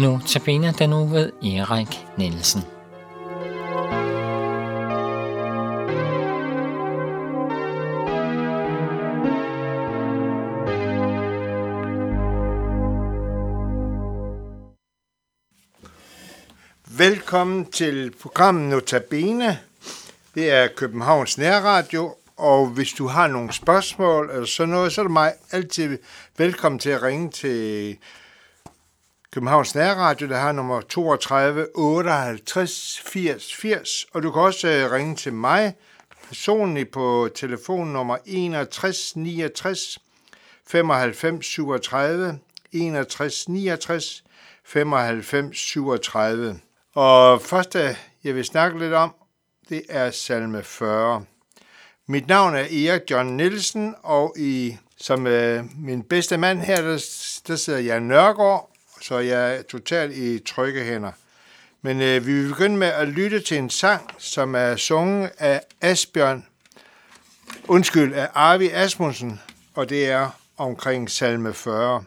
Nu tabiner den nu ved Erik Nielsen. Velkommen til programmet Notabene. Det er Københavns Nærradio, og hvis du har nogle spørgsmål eller sådan noget, så er du mig altid velkommen til at ringe til Københavns Nærradio, der har nummer 32 58 80 80, og du kan også øh, ringe til mig personligt på telefonnummer 61 69 95 37 61 69 95 37. Og første, øh, jeg vil snakke lidt om, det er salme 40. Mit navn er Erik John Nielsen, og i, som øh, min bedste mand her, der, der sidder jeg Nørgaard, så jeg er totalt i trygge hænder. Men øh, vi vil begynde med at lytte til en sang, som er sunget af Asbjørn, undskyld, af Arvi Asmussen, og det er omkring salme 40.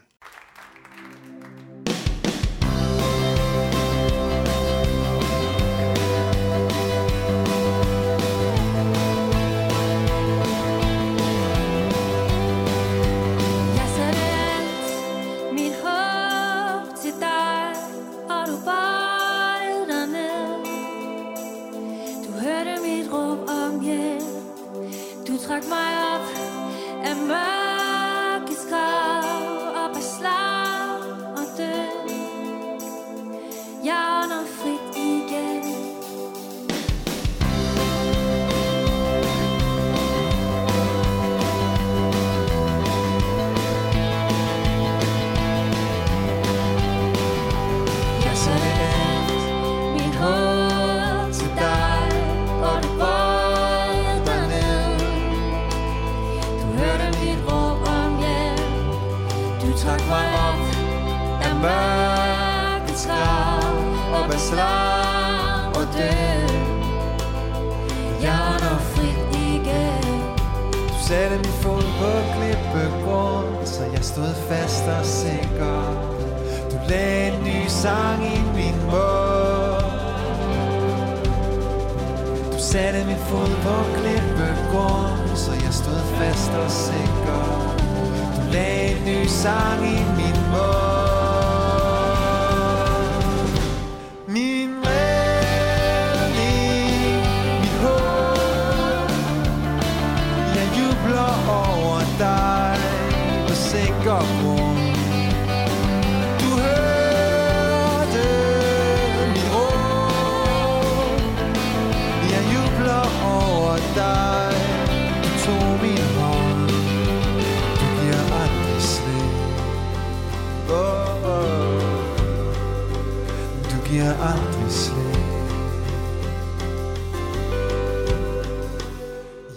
satte min fod på klippegrund, så jeg stod fast og sikker. Du lagde en ny sang i min mund. Du satte min fod på klippegrund, så jeg stod fast og sikker. Du lagde en ny sang i min mund.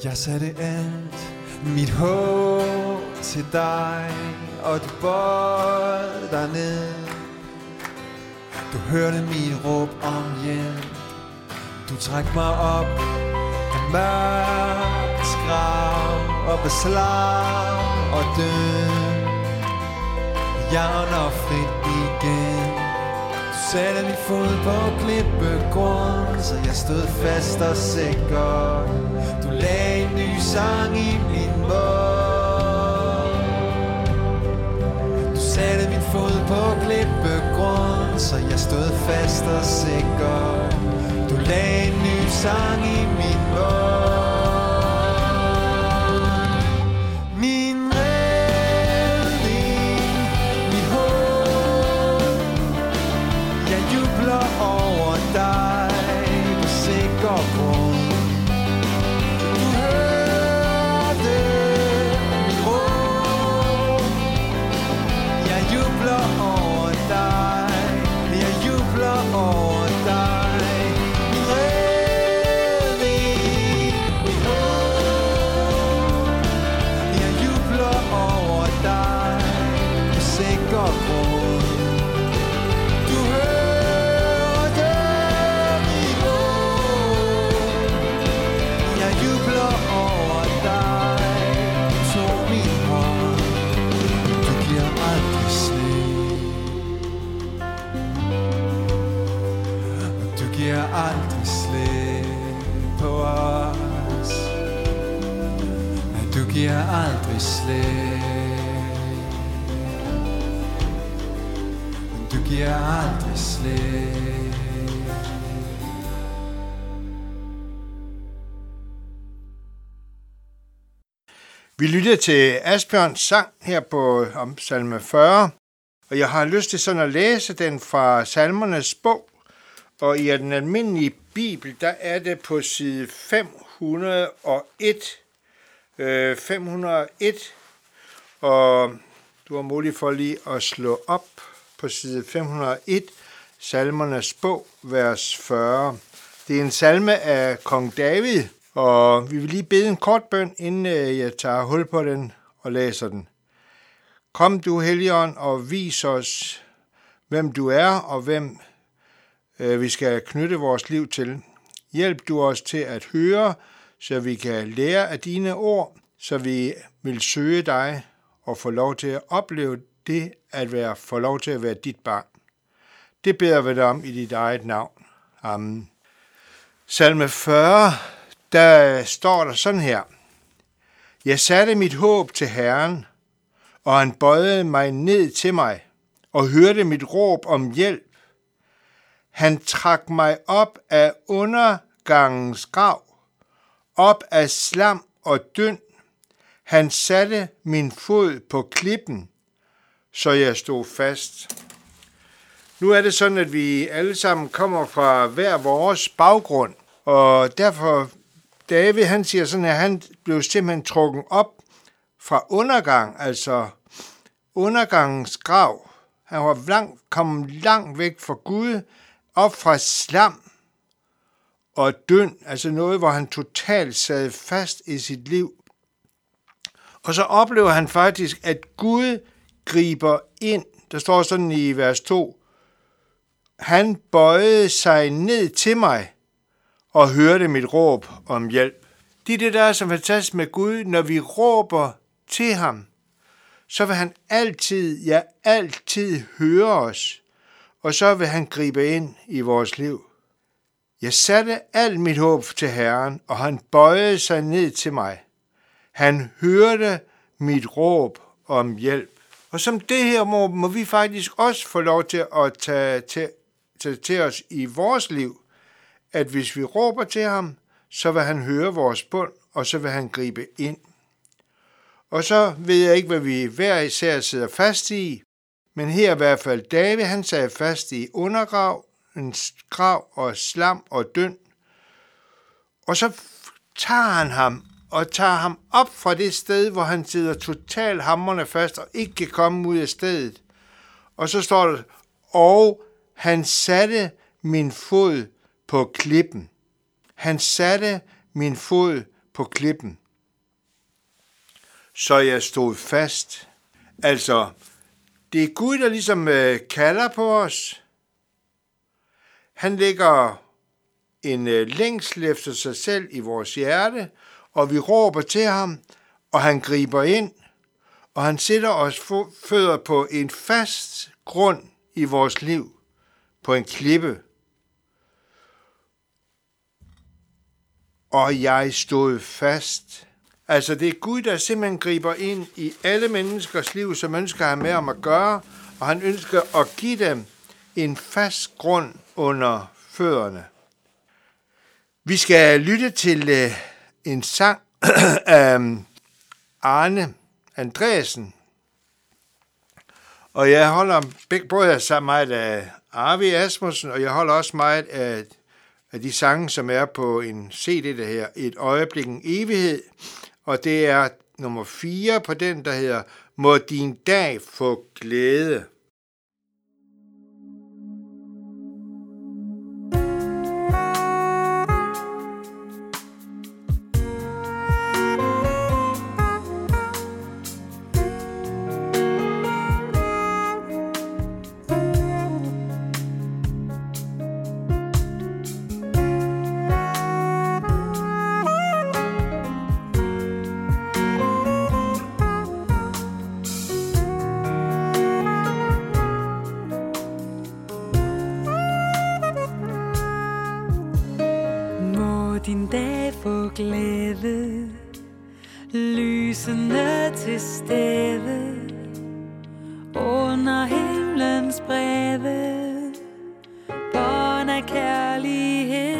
Jeg satte alt mit håb til dig Og du bøjede dig ned. Du hørte min råb om hjælp. Du træk mig op af mørkets grav Og beslag og død. Jeg når frit igen satte min fod på klippegrund Så jeg stod fast og sikker. Du lagde en ny sang i min mund. Du satte min fod på klippegrund Så jeg stod fast og sikker. Du lagde en ny sang i min mund. golf. Vi lytter til Asbjørns sang her på om salme 40, og jeg har lyst til sådan at læse den fra salmernes bog. Og i den almindelige bibel, der er det på side 501. Øh, 501. Og du har mulighed for lige at slå op på side 501, salmernes bog, vers 40. Det er en salme af kong David, og vi vil lige bede en kort bøn, inden øh, jeg tager hul på den og læser den. Kom du, Helligånd, og vis os, hvem du er, og hvem øh, vi skal knytte vores liv til. Hjælp du os til at høre, så vi kan lære af dine ord, så vi vil søge dig og få lov til at opleve det at være, få lov til at være dit barn. Det beder vi dig om i dit eget navn. Amen. Salme 40, der øh, står der sådan her. Jeg satte mit håb til Herren, og han bøjede mig ned til mig og hørte mit råb om hjælp. Han trak mig op af undergangens grav, op af slam og dynd. Han satte min fod på klippen, så jeg stod fast. Nu er det sådan, at vi alle sammen kommer fra hver vores baggrund, og derfor David, han siger sådan, at han blev simpelthen trukket op fra undergang, altså undergangens grav. Han var langt, kom langt væk fra Gud, op fra slam og døn, altså noget, hvor han totalt sad fast i sit liv. Og så oplever han faktisk, at Gud griber ind. Der står sådan i vers 2, han bøjede sig ned til mig og hørte mit råb om hjælp. Det er det, der er så fantastisk med Gud, når vi råber til ham, så vil han altid, ja altid høre os, og så vil han gribe ind i vores liv. Jeg satte alt mit håb til Herren, og han bøjede sig ned til mig. Han hørte mit råb om hjælp. Og som det her må, må vi faktisk også få lov til at tage til, tage til os i vores liv, at hvis vi råber til ham, så vil han høre vores bund, og så vil han gribe ind. Og så ved jeg ikke, hvad vi hver især sidder fast i, men her i hvert fald David, han sad fast i undergrav, en grav og slam og døn. Og så tager han ham og tager ham op fra det sted, hvor han sidder totalt hammerne fast og ikke kan komme ud af stedet. Og så står der, og han satte min fod på klippen. Han satte min fod på klippen. Så jeg stod fast. Altså, det er Gud, der ligesom øh, kalder på os. Han lægger en øh, længsel efter sig selv i vores hjerte, og vi råber til ham, og han griber ind, og han sætter os fødder på en fast grund i vores liv, på en klippe. Og jeg stod fast. Altså det er Gud, der simpelthen griber ind i alle menneskers liv, som ønsker at med om at gøre, og han ønsker at give dem en fast grund under fødderne. Vi skal lytte til øh, en sang af um, Arne Andreasen. Og jeg holder både så meget af Arvi Asmussen, og jeg holder også meget af, af de sange, som er på en CD, der her Et øjeblik, en evighed. Og det er nummer 4 på den, der hedder Må din dag få glæde. Bånd kærlighed.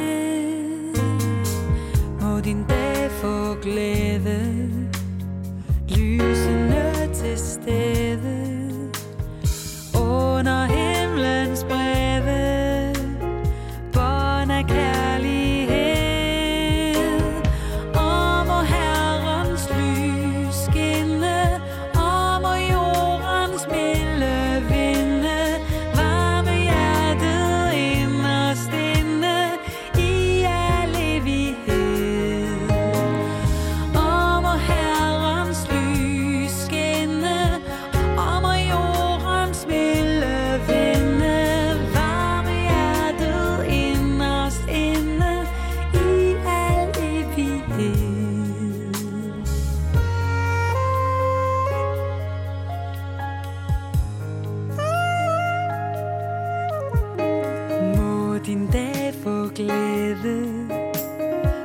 Din dag få glæde,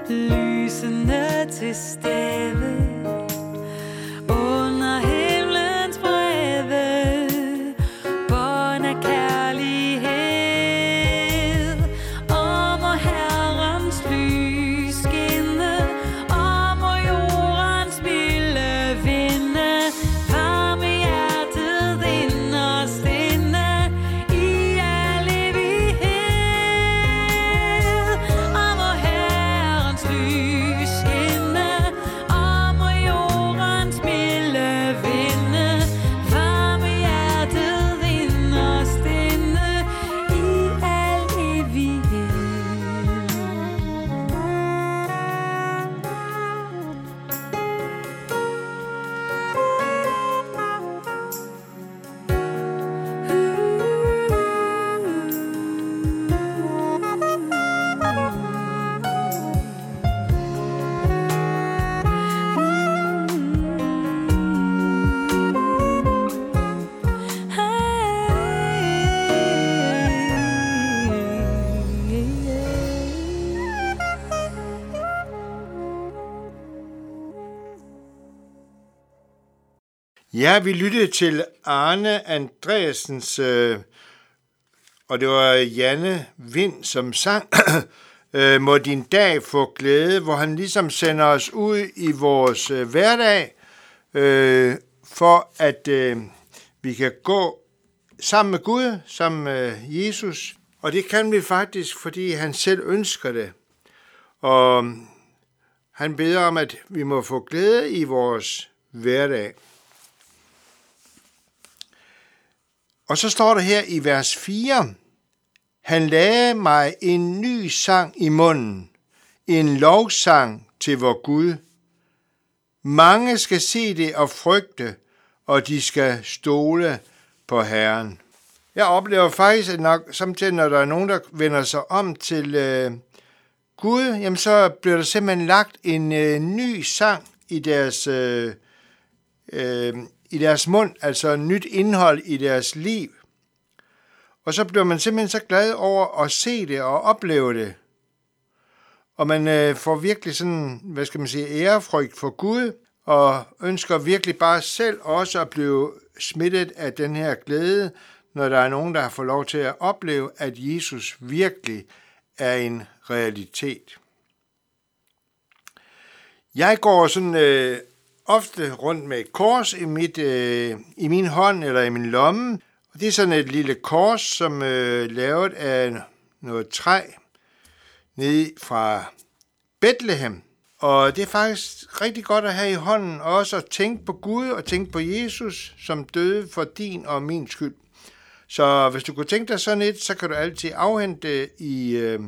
lysende til stede. Ja, vi lyttede til Arne Andreasens, øh, og det var Janne Vind, som sang, øh, Må din dag få glæde, hvor han ligesom sender os ud i vores øh, hverdag, øh, for at øh, vi kan gå sammen med Gud, sammen med Jesus, og det kan vi faktisk, fordi han selv ønsker det. Og mm, han beder om, at vi må få glæde i vores hverdag. Og så står der her i vers 4, han lagde mig en ny sang i munden, en lovsang til vor Gud. Mange skal se det og frygte, og de skal stole på Herren. Jeg oplever faktisk, at nok samtidig, når der er nogen, der vender sig om til øh, Gud, jamen så bliver der simpelthen lagt en øh, ny sang i deres, øh, øh, i deres mund, altså nyt indhold i deres liv. Og så bliver man simpelthen så glad over at se det og opleve det. Og man øh, får virkelig sådan, hvad skal man sige, ærefrygt for Gud, og ønsker virkelig bare selv også at blive smittet af den her glæde, når der er nogen, der har fået lov til at opleve, at Jesus virkelig er en realitet. Jeg går sådan øh, ofte rundt med et kors i, mit, øh, i min hånd eller i min lomme. Og det er sådan et lille kors, som øh, er lavet af noget træ nede fra Bethlehem. Og det er faktisk rigtig godt at have i hånden, og også at tænke på Gud og tænke på Jesus, som døde for din og min skyld. Så hvis du kunne tænke dig sådan et, så kan du altid afhente i, øh,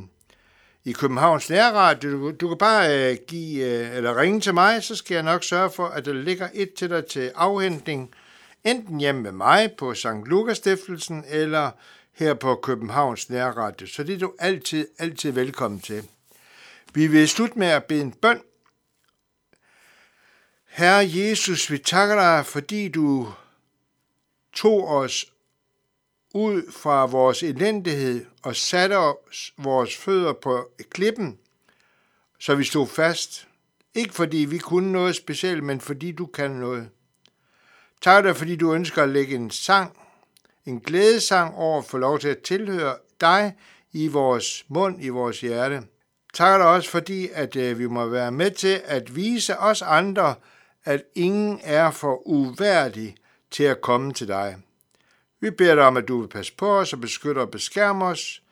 i Københavns Nærradio. Du, du kan bare øh, give, øh, eller ringe til mig, så skal jeg nok sørge for, at der ligger et til dig til afhentning, enten hjemme med mig på St. Lukas Stiftelsen, eller her på Københavns Nærradio. Så det er du altid, altid velkommen til. Vi vil slutte med at bede en bøn. Herre Jesus, vi takker dig, fordi du tog os ud fra vores elendighed og satte os vores fødder på klippen, så vi stod fast. Ikke fordi vi kunne noget specielt, men fordi du kan noget. Tak dig, fordi du ønsker at lægge en sang, en glædesang over at få lov til at tilhøre dig i vores mund, i vores hjerte. Tak dig også, fordi at øh, vi må være med til at vise os andre, at ingen er for uværdig til at komme til dig. Vi beder dig om, at du vil passe på os og beskytte og beskærme os.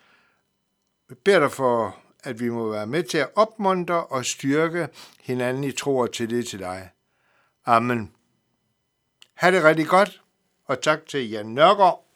Vi beder dig for, at vi må være med til at opmuntre og styrke hinanden i tro og tillid til dig. Amen. Ha' det rigtig godt, og tak til Jan Nørgaard